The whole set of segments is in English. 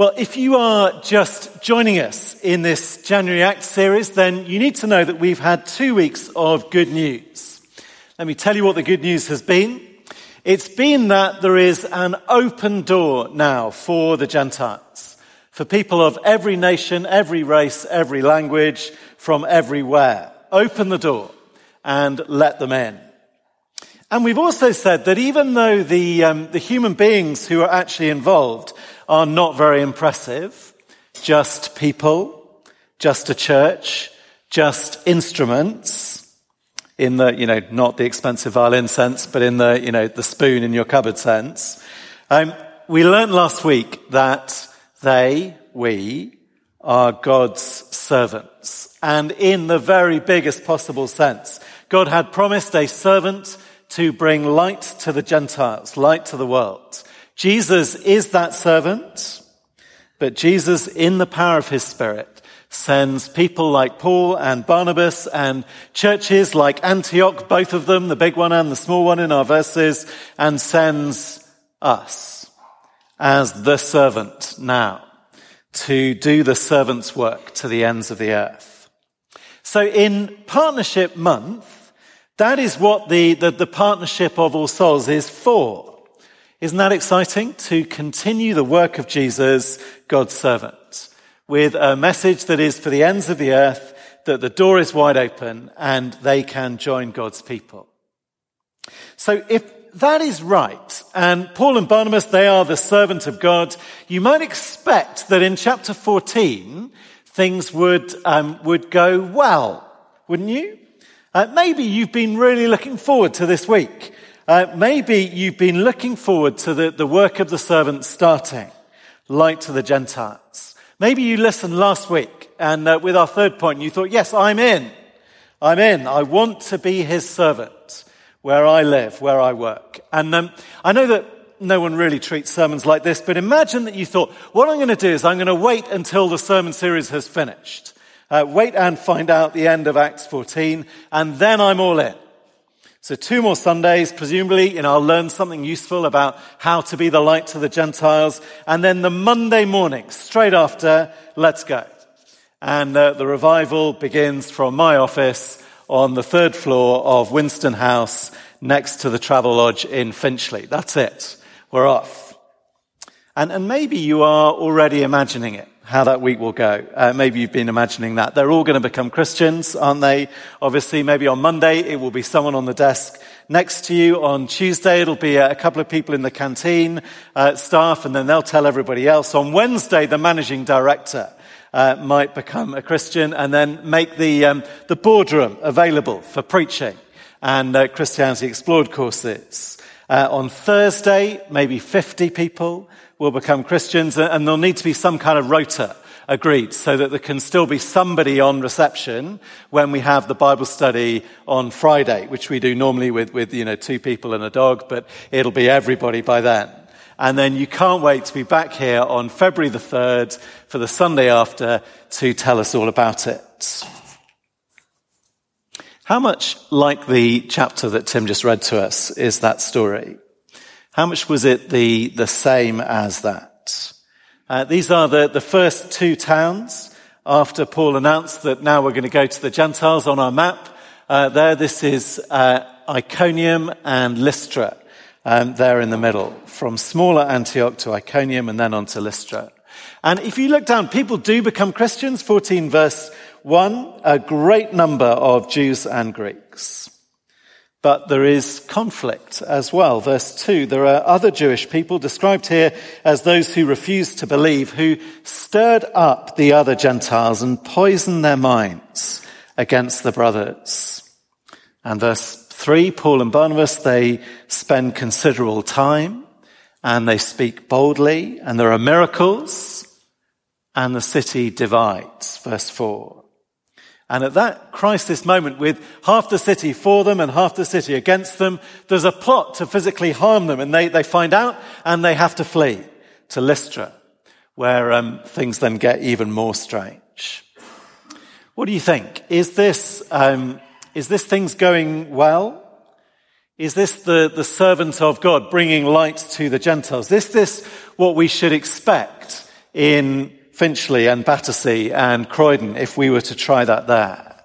Well, if you are just joining us in this January Act series, then you need to know that we've had two weeks of good news. Let me tell you what the good news has been. It's been that there is an open door now for the Gentiles, for people of every nation, every race, every language, from everywhere. Open the door and let them in. And we've also said that even though the, um, the human beings who are actually involved are not very impressive, just people, just a church, just instruments, in the, you know, not the expensive violin sense, but in the, you know, the spoon in your cupboard sense. Um, we learned last week that they, we, are God's servants. And in the very biggest possible sense, God had promised a servant to bring light to the Gentiles, light to the world. Jesus is that servant, but Jesus, in the power of his Spirit, sends people like Paul and Barnabas and churches like Antioch, both of them, the big one and the small one in our verses, and sends us as the servant now to do the servant's work to the ends of the earth. So in Partnership Month, that is what the, the, the, partnership of all souls is for. Isn't that exciting? To continue the work of Jesus, God's servant, with a message that is for the ends of the earth, that the door is wide open and they can join God's people. So if that is right, and Paul and Barnabas, they are the servant of God, you might expect that in chapter 14, things would, um, would go well, wouldn't you? Uh, maybe you've been really looking forward to this week. Uh, maybe you've been looking forward to the, the work of the servant starting, light to the Gentiles. Maybe you listened last week and uh, with our third point, you thought, yes, I'm in. I'm in. I want to be his servant where I live, where I work. And um, I know that no one really treats sermons like this, but imagine that you thought, what I'm going to do is I'm going to wait until the sermon series has finished. Uh, wait and find out the end of Acts 14, and then I'm all in. So two more Sundays, presumably, and I'll learn something useful about how to be the light to the Gentiles. And then the Monday morning, straight after, let's go. And uh, the revival begins from my office on the third floor of Winston House next to the Travelodge in Finchley. That's it. We're off. And, and maybe you are already imagining it how that week will go. Uh, maybe you've been imagining that. They're all going to become Christians, aren't they? Obviously, maybe on Monday it will be someone on the desk next to you. On Tuesday it'll be a couple of people in the canteen, uh, staff, and then they'll tell everybody else. On Wednesday, the managing director uh, might become a Christian and then make the, um, the boardroom available for preaching and uh, Christianity Explored courses. Uh, on Thursday, maybe 50 people will become Christians, and there'll need to be some kind of rota agreed so that there can still be somebody on reception when we have the Bible study on Friday, which we do normally with, with you know, two people and a dog, but it'll be everybody by then. And then you can't wait to be back here on February the 3rd for the Sunday after to tell us all about it. How much like the chapter that Tim just read to us is that story? How much was it the, the same as that? Uh, these are the, the first two towns after Paul announced that now we're going to go to the Gentiles on our map. Uh, there, this is uh, Iconium and Lystra. Um, there in the middle, from smaller Antioch to Iconium and then on to Lystra. And if you look down, people do become Christians. 14 verse 1, a great number of Jews and Greeks. But there is conflict as well. Verse 2, there are other Jewish people described here as those who refused to believe, who stirred up the other Gentiles and poisoned their minds against the brothers. And verse 3, Paul and Barnabas, they spend considerable time and they speak boldly and there are miracles and the city divides. Verse 4. And at that crisis moment, with half the city for them and half the city against them, there's a plot to physically harm them. And they, they find out and they have to flee to Lystra, where um, things then get even more strange. What do you think? Is this, um, is this things going well? Is this the, the servant of God bringing light to the Gentiles? Is this what we should expect in Finchley and Battersea and Croydon if we were to try that there?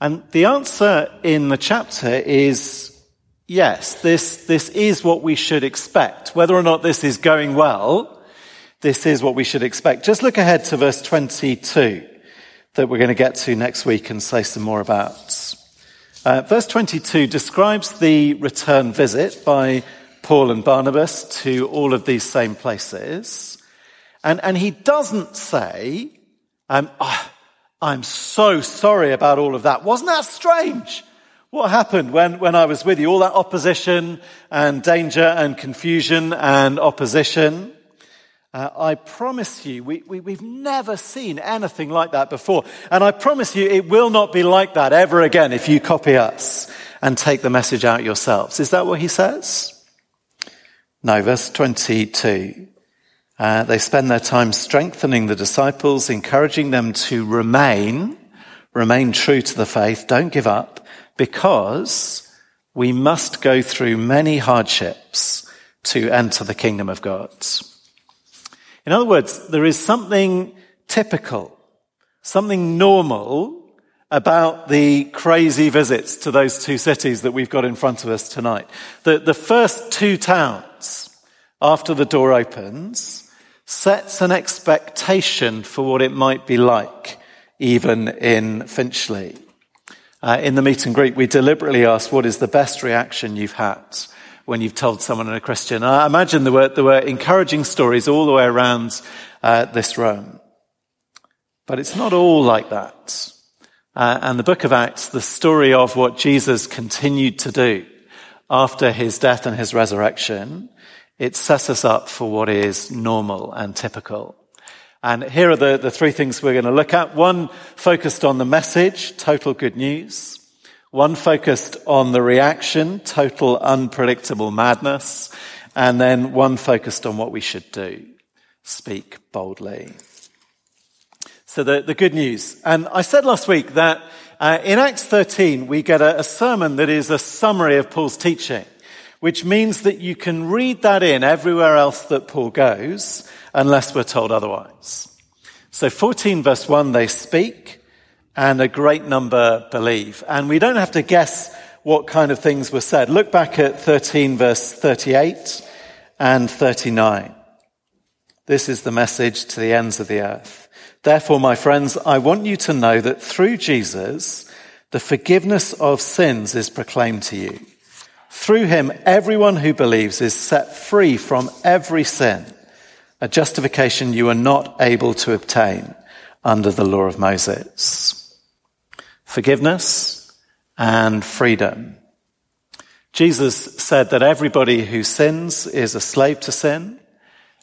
And the answer in the chapter is yes, this, this is what we should expect. Whether or not this is going well, this is what we should expect. Just look ahead to verse 22 that we're going to get to next week and say some more about. Uh, verse 22 describes the return visit by Paul and Barnabas to all of these same places. And, and he doesn't say, um, oh, I'm so sorry about all of that. Wasn't that strange? What happened when, when I was with you? All that opposition and danger and confusion and opposition. Uh, I promise you, we, we, we've never seen anything like that before. And I promise you, it will not be like that ever again if you copy us and take the message out yourselves. Is that what he says? No, verse 22. Uh, they spend their time strengthening the disciples, encouraging them to remain, remain true to the faith, don't give up, because we must go through many hardships to enter the kingdom of God. In other words, there is something typical, something normal about the crazy visits to those two cities that we've got in front of us tonight. The, the first two towns after the door opens sets an expectation for what it might be like even in Finchley. Uh, in the meet and greet, we deliberately asked what is the best reaction you've had when you've told someone a Christian. I imagine there were, there were encouraging stories all the way around uh, this room. But it's not all like that. Uh, and the book of Acts, the story of what Jesus continued to do after his death and his resurrection, it sets us up for what is normal and typical. And here are the, the three things we're going to look at. One focused on the message, total good news. One focused on the reaction, total unpredictable madness. And then one focused on what we should do, speak boldly. So the, the good news. And I said last week that uh, in Acts 13, we get a, a sermon that is a summary of Paul's teaching, which means that you can read that in everywhere else that Paul goes, unless we're told otherwise. So 14 verse 1, they speak and a great number believe. And we don't have to guess what kind of things were said. Look back at 13 verse 38 and 39. This is the message to the ends of the earth. Therefore, my friends, I want you to know that through Jesus, the forgiveness of sins is proclaimed to you. Through him, everyone who believes is set free from every sin, a justification you are not able to obtain under the law of Moses forgiveness and freedom. Jesus said that everybody who sins is a slave to sin.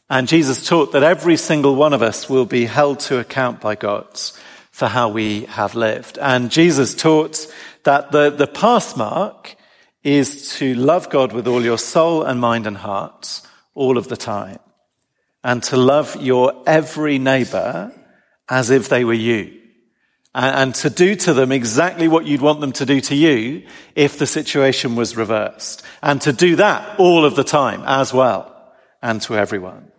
And Jesus taught that every single one of us will be held to account by God for how we have lived. And Jesus taught that the, the pass mark is to love God with all your soul and mind and heart all of the time. And to love your every neighbor as if they were you and to do to them exactly what you'd want them to do to you if the situation was reversed. And to do that all of the time as well and to everyone.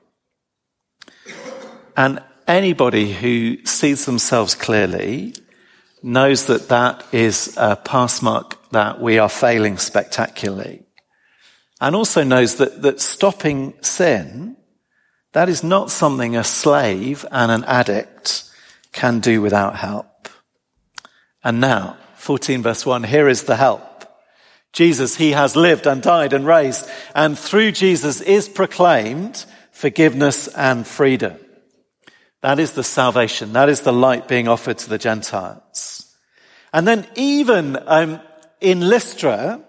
And anybody who sees themselves clearly knows that that is a pass mark that we are failing spectacularly. And also knows that, that stopping sin, that is not something a slave and an addict can do without help. And now, 14 verse 1, here is the help. Jesus, he has lived and died and raised, and through Jesus is proclaimed forgiveness and freedom. That is the salvation. That is the light being offered to the Gentiles. And then even um, in Lystra,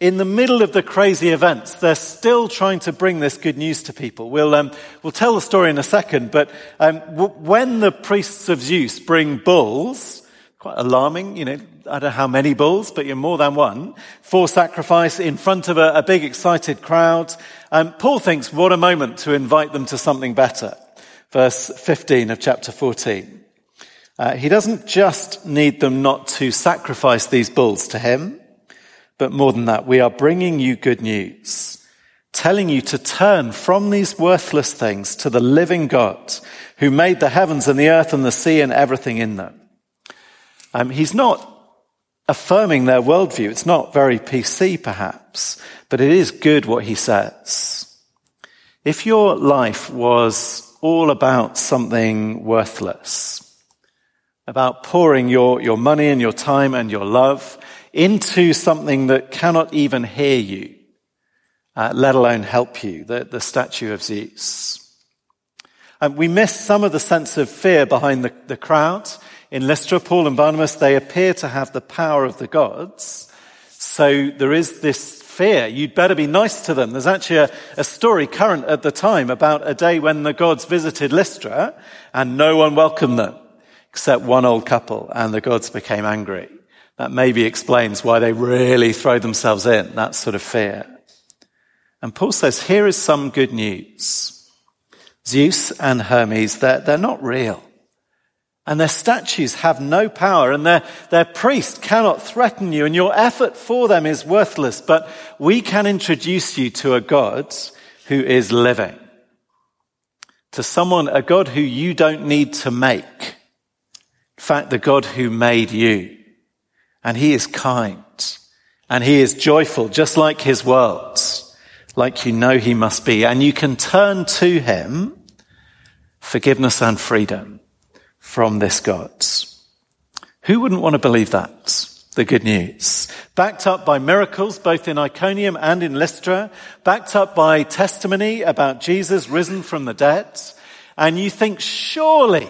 in the middle of the crazy events, they're still trying to bring this good news to people. We'll, um, we'll tell the story in a second, but um, w- when the priests of Zeus bring bulls, quite alarming. You know, I don't know how many bulls, but you're more than one for sacrifice in front of a, a big excited crowd. Um, Paul thinks, what a moment to invite them to something better. Verse 15 of chapter 14. Uh, he doesn't just need them not to sacrifice these bulls to him, but more than that, we are bringing you good news telling you to turn from these worthless things to the living God who made the heavens and the earth and the sea and everything in them. Um, he's not affirming their worldview. It's not very PC, perhaps, but it is good what he says. If your life was all about something worthless, about pouring your, your money and your time and your love into something that cannot even hear you, uh, let alone help you, the, the statue of Zeus. And we miss some of the sense of fear behind the, the crowd. In Lystra, Paul and Barnabas, they appear to have the power of the gods. So there is this fear. You'd better be nice to them. There's actually a, a story current at the time about a day when the gods visited Lystra and no one welcomed them except one old couple and the gods became angry. That maybe explains why they really throw themselves in, that sort of fear. And Paul says, here is some good news. Zeus and Hermes, they're, they're not real. And their statues have no power, and their, their priest cannot threaten you, and your effort for them is worthless. But we can introduce you to a God who is living. To someone, a God who you don't need to make. In fact, the God who made you. And he is kind. And he is joyful, just like his world like you know he must be. And you can turn to him forgiveness and freedom from this God. Who wouldn't want to believe that? The good news. Backed up by miracles, both in Iconium and in Lystra, backed up by testimony about Jesus risen from the dead. And you think, surely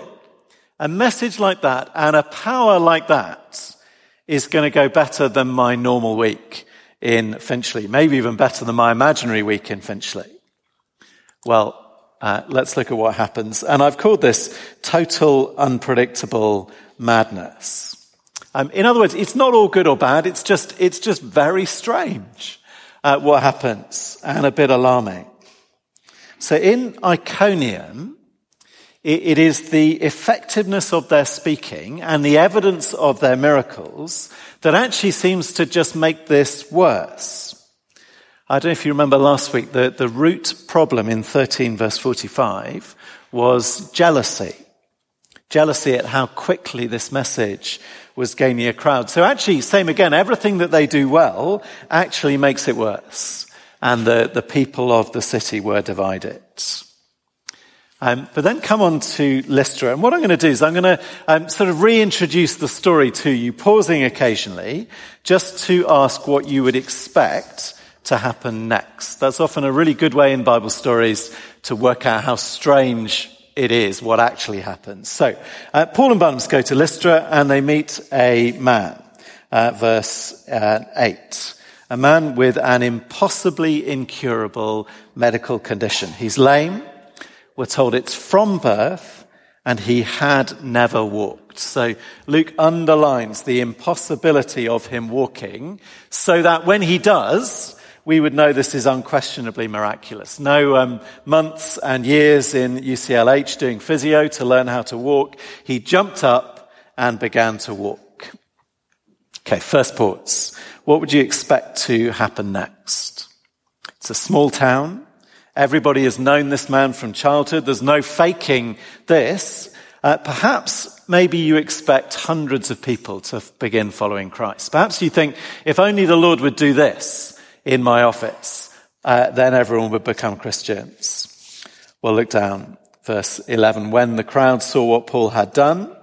a message like that and a power like that is going to go better than my normal week in Finchley, maybe even better than my imaginary week in Finchley. Well, uh, let's look at what happens. And I've called this total unpredictable madness. Um, in other words, it's not all good or bad. It's just, it's just very strange uh, what happens and a bit alarming. So in Iconium, it, is the effectiveness of their speaking and the evidence of their miracles that actually seems to just make this worse. I don't know if you remember last week, the, the root problem in 13 verse 45 was jealousy. Jealousy at how quickly this message was gaining a crowd. So actually, same again, everything that they do well actually makes it worse. And the, the people of the city were divided. Um, but then come on to Lystra. And what I'm going to do is I'm going to um, sort of reintroduce the story to you, pausing occasionally, just to ask what you would expect to happen next. That's often a really good way in Bible stories to work out how strange it is, what actually happens. So, uh, Paul and Barnabas go to Lystra and they meet a man. Uh, verse uh, 8 a man with an impossibly incurable medical condition. He's lame. We're told it's from birth and he had never walked. So Luke underlines the impossibility of him walking so that when he does, we would know this is unquestionably miraculous. No um, months and years in UCLH doing physio to learn how to walk. He jumped up and began to walk. Okay, first pause. What would you expect to happen next? It's a small town. Everybody has known this man from childhood. There's no faking this. Uh, perhaps maybe you expect hundreds of people to begin following Christ. Perhaps you think, if only the Lord would do this in my office, uh, then everyone would become Christians. Well, look down, verse 11. When the crowd saw what Paul had done,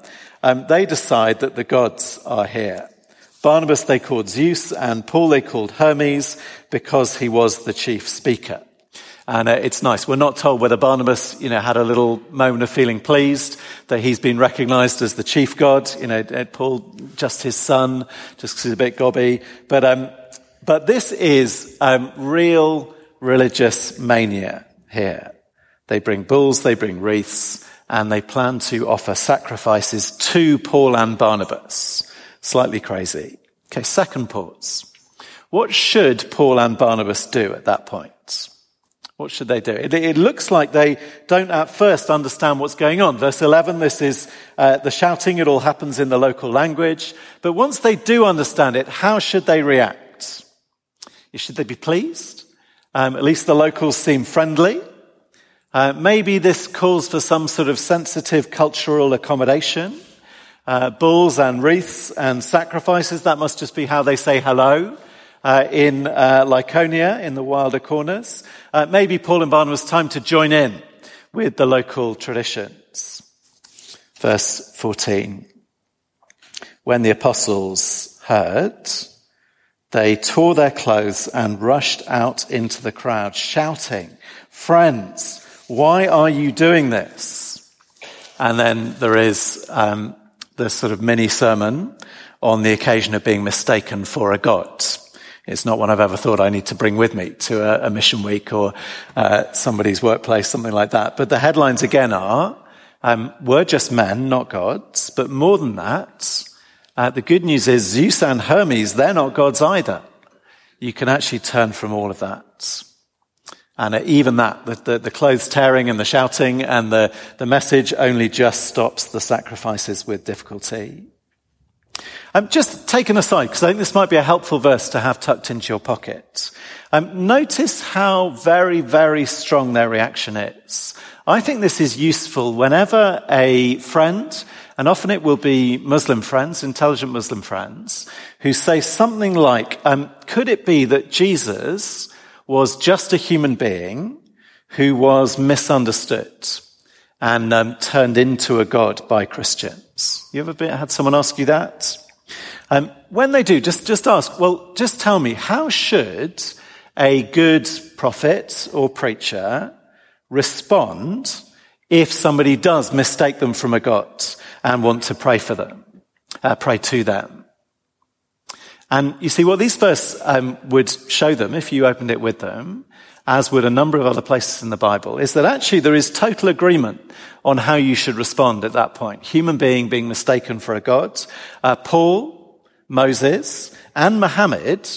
um, they decide that the gods are here. Barnabas they called Zeus and Paul they called Hermes because he was the chief speaker. And uh, it's nice. We're not told whether Barnabas, you know, had a little moment of feeling pleased that he's been recognized as the chief god. You know, uh, Paul, just his son, just because he's a bit gobby. But, um, but this is um, real religious mania here. They bring bulls, they bring wreaths, and they plan to offer sacrifices to Paul and Barnabas. Slightly crazy. Okay, second pause. What should Paul and Barnabas do at that point? What should they do? It, it, looks like they don't at first understand what's going on. Verse 11, this is uh, the shouting. It all happens in the local language. But once they do understand it, how should they react? Should they be pleased? Um, at least the locals seem friendly. Uh, maybe this calls for some sort of sensitive cultural accommodation. Uh, bulls and wreaths and sacrifices, that must just be how they say hello uh, in uh, Lycaonia, in the wilder corners. Uh, maybe Paul and Barnabas time to join in with the local traditions. Verse 14. When the apostles heard, they tore their clothes and rushed out into the crowd, shouting, Friends, why are you doing this? And then there is um, the sort of mini sermon on the occasion of being mistaken for a god. It's not one I've ever thought I need to bring with me to a, a mission week or uh, somebody's workplace, something like that. But the headlines again are, um, we're just men, not gods. But more than that, uh, the good news is Zeus and Hermes, they're not gods either. You can actually turn from all of that. And even that, the, the, the, clothes tearing and the shouting and the, the message only just stops the sacrifices with difficulty. Um, just taken aside, because I think this might be a helpful verse to have tucked into your pocket. Um, notice how very, very strong their reaction is. I think this is useful whenever a friend, and often it will be Muslim friends, intelligent Muslim friends, who say something like, um, could it be that Jesus was just a human being who was misunderstood and um, turned into a god by Christians. You ever been, had someone ask you that? Um, when they do, just, just ask, well, just tell me, how should a good prophet or preacher respond if somebody does mistake them from a god and want to pray for them, uh, pray to them? And you see, what these verses um, would show them, if you opened it with them, as would a number of other places in the Bible, is that actually there is total agreement on how you should respond at that point. Human being being mistaken for a god. Uh, Paul, Moses, and Muhammad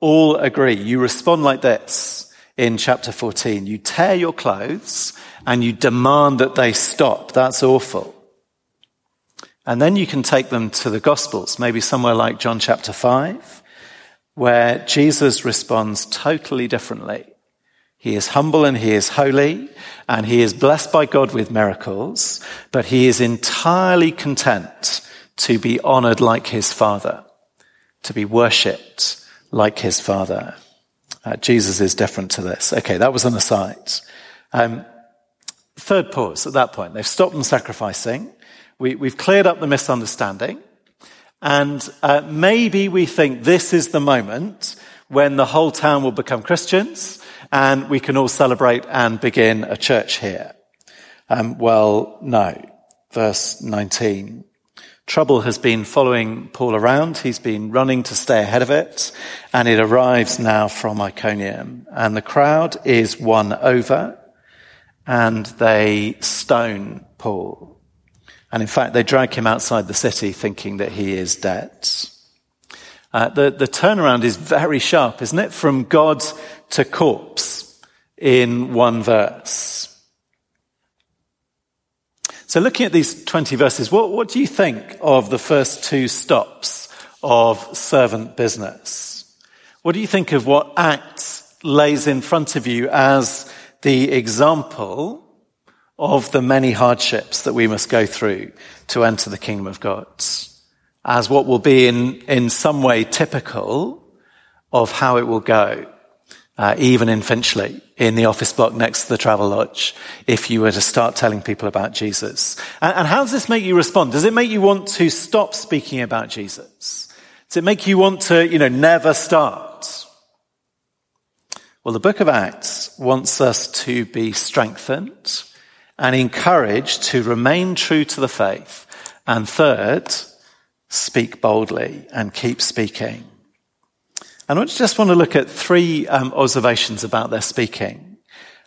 all agree. You respond like this in chapter 14. You tear your clothes and you demand that they stop. That's awful. And then you can take them to the Gospels, maybe somewhere like John chapter 5, where Jesus responds totally differently. He is humble and he is holy and he is blessed by God with miracles, but he is entirely content to be honored like his father, to be worshipped like his father. Uh, Jesus is different to this. Okay, that was an aside. Um, third pause at that point. They've stopped them sacrificing. We, have cleared up the misunderstanding. And uh, maybe we think this is the moment when the whole town will become Christians and we can all celebrate and begin a church here. Um, well, no. Verse 19. Trouble has been following Paul around. He's been running to stay ahead of it. And it arrives now from Iconium. And the crowd is won over and they stone Paul. And in fact, they drag him outside the city thinking that he is dead. Uh, the, the turnaround is very sharp, isn't it? From God to corpse in one verse. So looking at these 20 verses, what, what do you think of the first two stops of servant business? What do you think of what Acts lays in front of you as the example of the many hardships that we must go through to enter the kingdom of God as what will be in, in some way typical of how it will go, uh, even in Finchley, in the office block next to the Travelodge, if you were to start telling people about Jesus. And, and how does this make you respond? Does it make you want to stop speaking about Jesus? Does it make you want to, you know, never start? Well, the book of Acts wants us to be strengthened and encouraged to remain true to the faith. And third, speak boldly and keep speaking. And I just want to look at three um, observations about their speaking.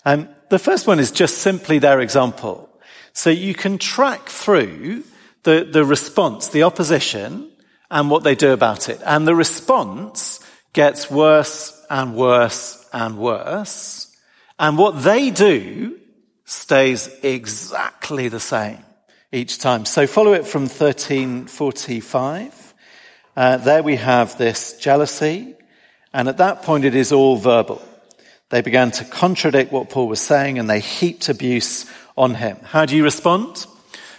Um, the first one is just simply their example. So you can track through the, the response, the opposition, and what they do about it. And the response gets worse and worse and worse. And what they do stays exactly the same each time. So follow it from 1345. Uh, there we have this jealousy, and at that point it is all verbal. They began to contradict what Paul was saying and they heaped abuse on him. How do you respond?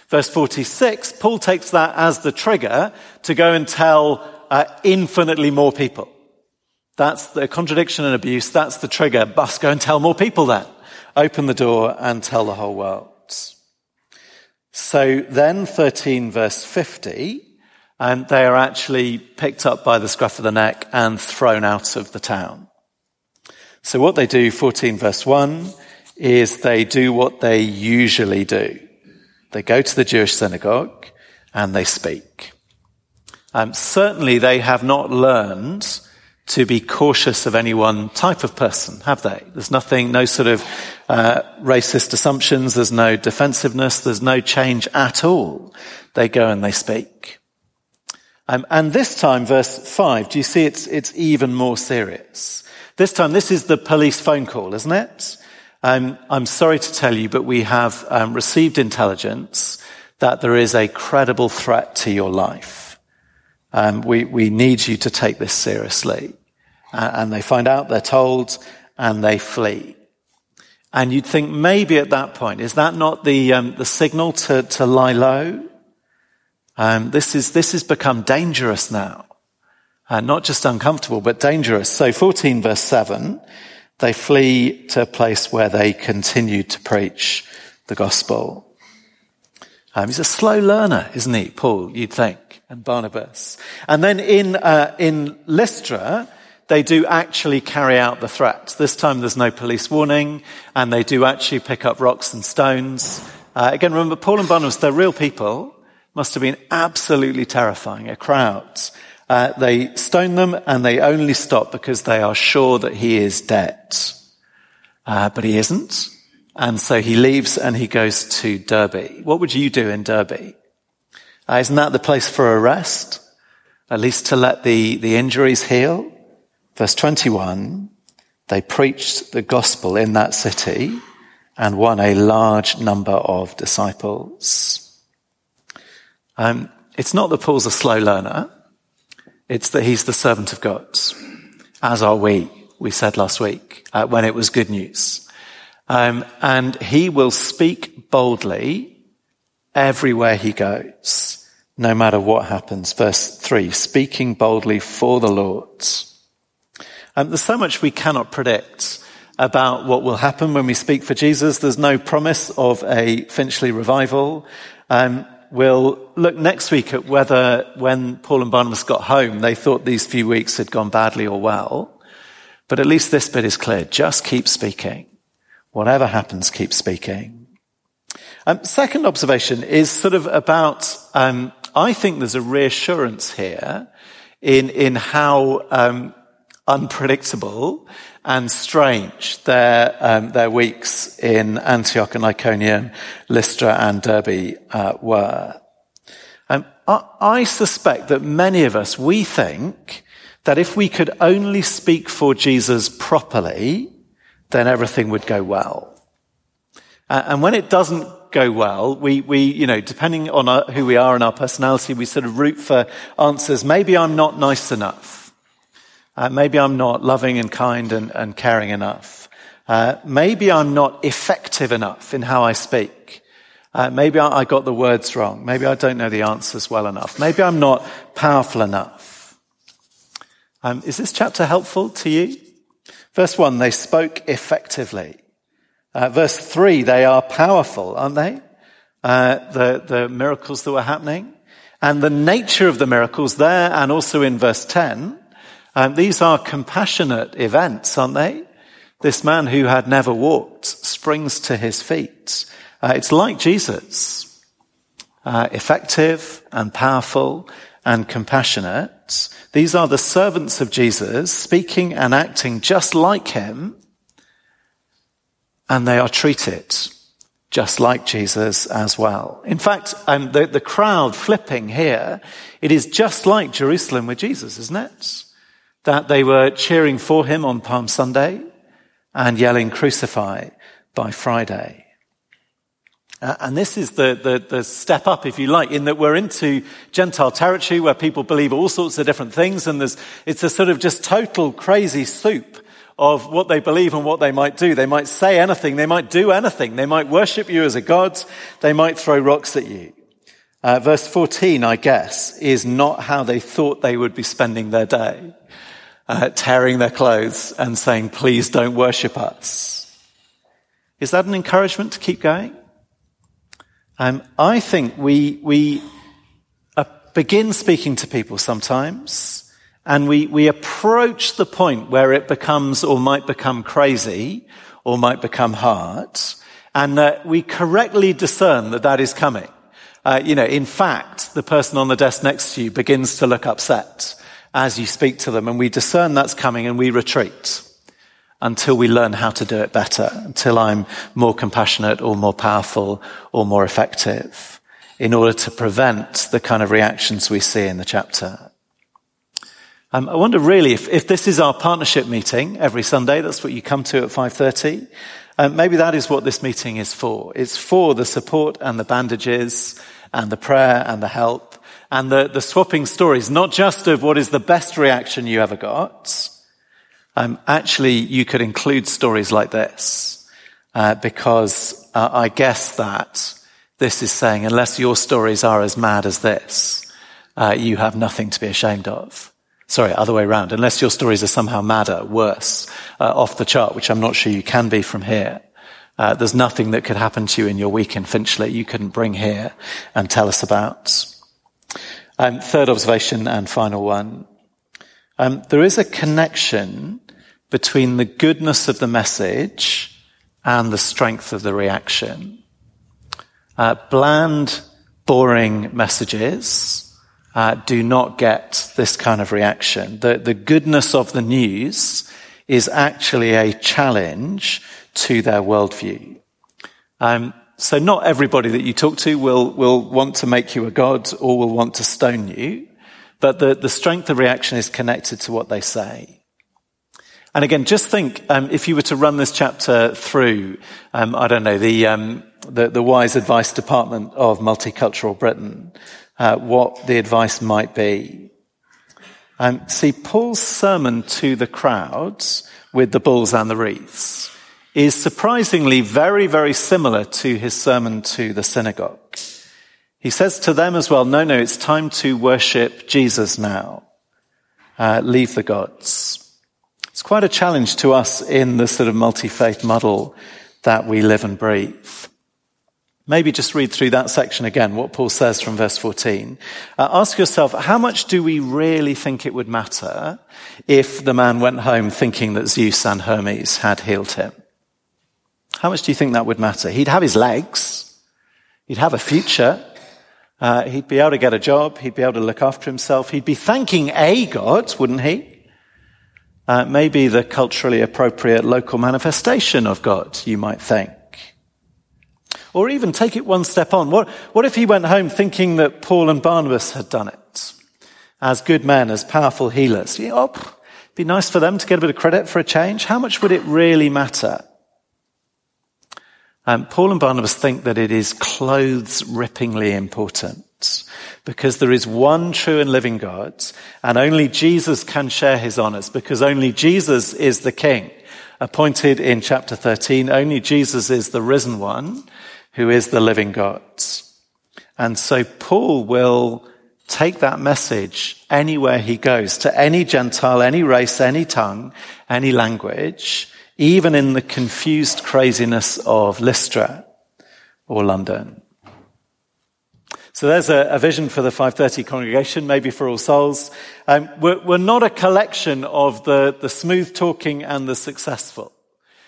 Verse 46, Paul takes that as the trigger to go and tell uh, infinitely more people. That's the contradiction and abuse. That's the trigger. Must go and tell more people then. Open the door and tell the whole world. So then 13 verse 50, and they are actually picked up by the scruff of the neck and thrown out of the town. So what they do, 14 verse 1, is they do what they usually do. They go to the Jewish synagogue and they speak. Um, certainly they have not learned to be cautious of any one type of person, have they? There's nothing, no sort of uh, racist assumptions, there's no defensiveness, there's no change at all. They go and they speak. Um, and this time, verse 5, do you see it's, it's even more serious? This time, this is the police phone call, isn't it? Um, I'm sorry to tell you, but we have um, received intelligence that there is a credible threat to your life. Um, we, we need you to take this seriously. Uh, and they find out, they're told, and they flee. And you'd think maybe at that point, is that not the, um, the signal to, to lie low? Um, this is, this has become dangerous now. Uh, not just uncomfortable, but dangerous. So 14 verse 7, they flee to a place where they continue to preach the gospel. Um, he's a slow learner, isn't he, Paul, you'd think and Barnabas. And then in, uh, in Lystra, they do actually carry out the threat. This time there's no police warning, and they do actually pick up rocks and stones. Uh, again, remember, Paul and Barnabas, they're real people. Must have been absolutely terrifying, a crowd. Uh, they stone them, and they only stop because they are sure that he is dead. Uh, but he isn't. And so he leaves and he goes to Derbe. What would you do in Derbe? Uh, isn't that the place for a rest? At least to let the, the injuries heal? Verse 21, they preached the gospel in that city and won a large number of disciples. Um, it's not that Paul's a slow learner. It's that he's the servant of God, as are we, we said last week, uh, when it was good news. Um, and he will speak boldly everywhere he goes, no matter what happens. Verse three, speaking boldly for the Lord. Um, there's so much we cannot predict about what will happen when we speak for Jesus. There's no promise of a Finchley revival. Um, we'll look next week at whether when Paul and Barnabas got home, they thought these few weeks had gone badly or well. But at least this bit is clear. Just keep speaking. Whatever happens, keep speaking. Um, second observation is sort of about, um, I think there's a reassurance here in, in how um, unpredictable and strange their, um, their weeks in Antioch and Iconium, Lystra and Derbe uh, were. Um, I, I suspect that many of us, we think that if we could only speak for Jesus properly, then everything would go well. Uh, and when it doesn't go well. We, we, you know, depending on our, who we are and our personality, we sort of root for answers. Maybe I'm not nice enough. Uh, maybe I'm not loving and kind and, and caring enough. Uh, maybe I'm not effective enough in how I speak. Uh, maybe I, I got the words wrong. Maybe I don't know the answers well enough. Maybe I'm not powerful enough. Um, is this chapter helpful to you? Verse one, they spoke effectively. Uh, verse 3, they are powerful, aren't they? Uh, the, the miracles that were happening. And the nature of the miracles there and also in verse 10, um, these are compassionate events, aren't they? This man who had never walked springs to his feet. Uh, it's like Jesus. Uh, effective and powerful and compassionate. These are the servants of Jesus speaking and acting just like him and they are treated just like Jesus as well. In fact, um, the, the crowd flipping here, it is just like Jerusalem with Jesus, isn't it? That they were cheering for him on Palm Sunday and yelling crucify by Friday. Uh, and this is the, the, the, step up, if you like, in that we're into Gentile territory where people believe all sorts of different things and there's, it's a sort of just total crazy soup of what they believe and what they might do. They might say anything. They might do anything. They might worship you as a god. They might throw rocks at you. Uh, verse 14, I guess, is not how they thought they would be spending their day, uh, tearing their clothes and saying, please don't worship us. Is that an encouragement to keep going? Um, I think we, we uh, begin speaking to people sometimes and we, we approach the point where it becomes or might become crazy or might become hard and uh, we correctly discern that that is coming. Uh, you know, in fact, the person on the desk next to you begins to look upset as you speak to them, and we discern that's coming and we retreat until we learn how to do it better, until I'm more compassionate or more powerful or more effective in order to prevent the kind of reactions we see in the chapter. Um, I wonder really if, if this is our partnership meeting every Sunday, that's what you come to at 5.30, um, maybe that is what this meeting is for. It's for the support and the bandages and the prayer and the help and the, the swapping stories, not just of what is the best reaction you ever got. Um, actually, you could include stories like this, uh, because uh, I guess that this is saying, unless your stories are as mad as this, uh, you have nothing to be ashamed of. Sorry, other way around. Unless your stories are somehow madder, worse, uh, off the chart, which I'm not sure you can be from here. Uh, there's nothing that could happen to you in your week in Finchley you couldn't bring here and tell us about. Um, third observation and final one. Um, there is a connection between the goodness of the message and the strength of the reaction. Uh, bland, boring messages uh, do not get this kind of reaction. The, the goodness of the news is actually a challenge to their worldview. Um, so not everybody that you talk to will, will want to make you a god or will want to stone you, but the, the strength of reaction is connected to what they say. And again, just think um, if you were to run this chapter through, um, I don't know, the, um, the, the wise advice department of multicultural Britain, uh, what the advice might be. Um, see, Paul's sermon to the crowds with the bulls and the wreaths is surprisingly very, very similar to his sermon to the synagogue. He says to them as well, no, no, it's time to worship Jesus now. Uh, leave the gods. It's quite a challenge to us in the sort of multi-faith model that we live and breathe. Maybe just read through that section again, what Paul says from verse 14. Uh, ask yourself, how much do we really think it would matter if the man went home thinking that Zeus and Hermes had healed him? How much do you think that would matter? He'd have his legs. He'd have a future. Uh, he'd be able to get a job. He'd be able to look after himself. He'd be thanking a God, wouldn't he? Uh, maybe the culturally appropriate local manifestation of God, you might think. Or even take it one step on. What, what if he went home thinking that Paul and Barnabas had done it? As good men, as powerful healers. Yeah, oh, it'd be nice for them to get a bit of credit for a change. How much would it really matter? Um, Paul and Barnabas think that it is clothes rippingly important because there is one true and living God and only Jesus can share his honors because only Jesus is the king appointed in chapter 13. Only Jesus is the risen one who is the living God. And so Paul will take that message anywhere he goes to any Gentile, any race, any tongue, any language, even in the confused craziness of Lystra or London. So there's a, a, vision for the 530 congregation, maybe for all souls. Um, we're, we're, not a collection of the, the smooth talking and the successful.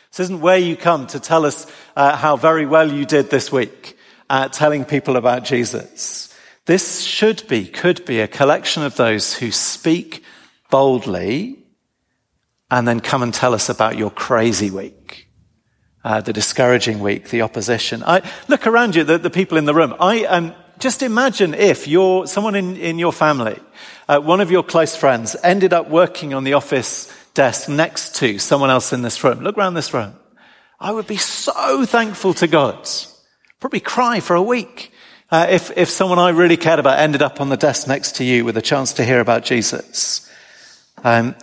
This isn't where you come to tell us uh, how very well you did this week at telling people about Jesus. This should be, could be a collection of those who speak boldly and then come and tell us about your crazy week. Uh, the discouraging week, the opposition. I look around you, the, the people in the room. I um, just imagine if you're someone in, in your family, uh, one of your close friends, ended up working on the office desk next to someone else in this room. Look around this room. I would be so thankful to God. Probably cry for a week. Uh, if, if someone I really cared about ended up on the desk next to you with a chance to hear about Jesus. Um,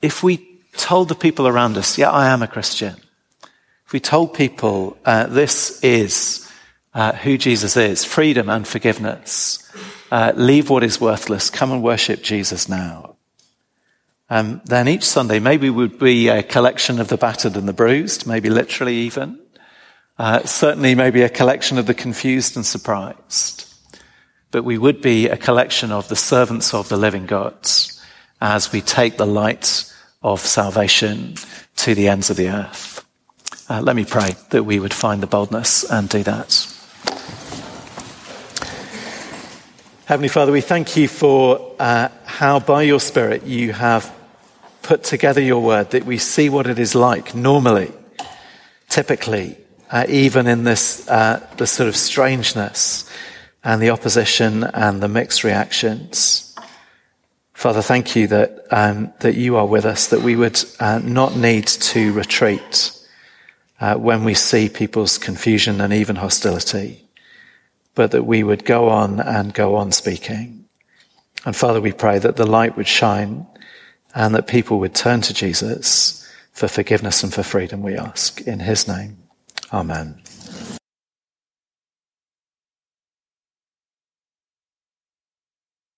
if we told the people around us, yeah, I am a Christian, if we told people uh, this is uh, who Jesus is, freedom and forgiveness, uh, leave what is worthless, come and worship Jesus now, um, then each Sunday maybe we would be a collection of the battered and the bruised, maybe literally even. Uh, certainly maybe a collection of the confused and surprised. But we would be a collection of the servants of the living God as we take the light of salvation to the ends of the earth. Uh, let me pray that we would find the boldness and do that. Heavenly Father, we thank you for uh, how by your Spirit you have put together your word, that we see what it is like normally, typically, uh, even in this, uh, the sort of strangeness and the opposition and the mixed reactions. Father, thank you that, um, that you are with us, that we would uh, not need to retreat uh, when we see people's confusion and even hostility, but that we would go on and go on speaking. And Father, we pray that the light would shine and that people would turn to Jesus for forgiveness and for freedom, we ask. In his name, amen.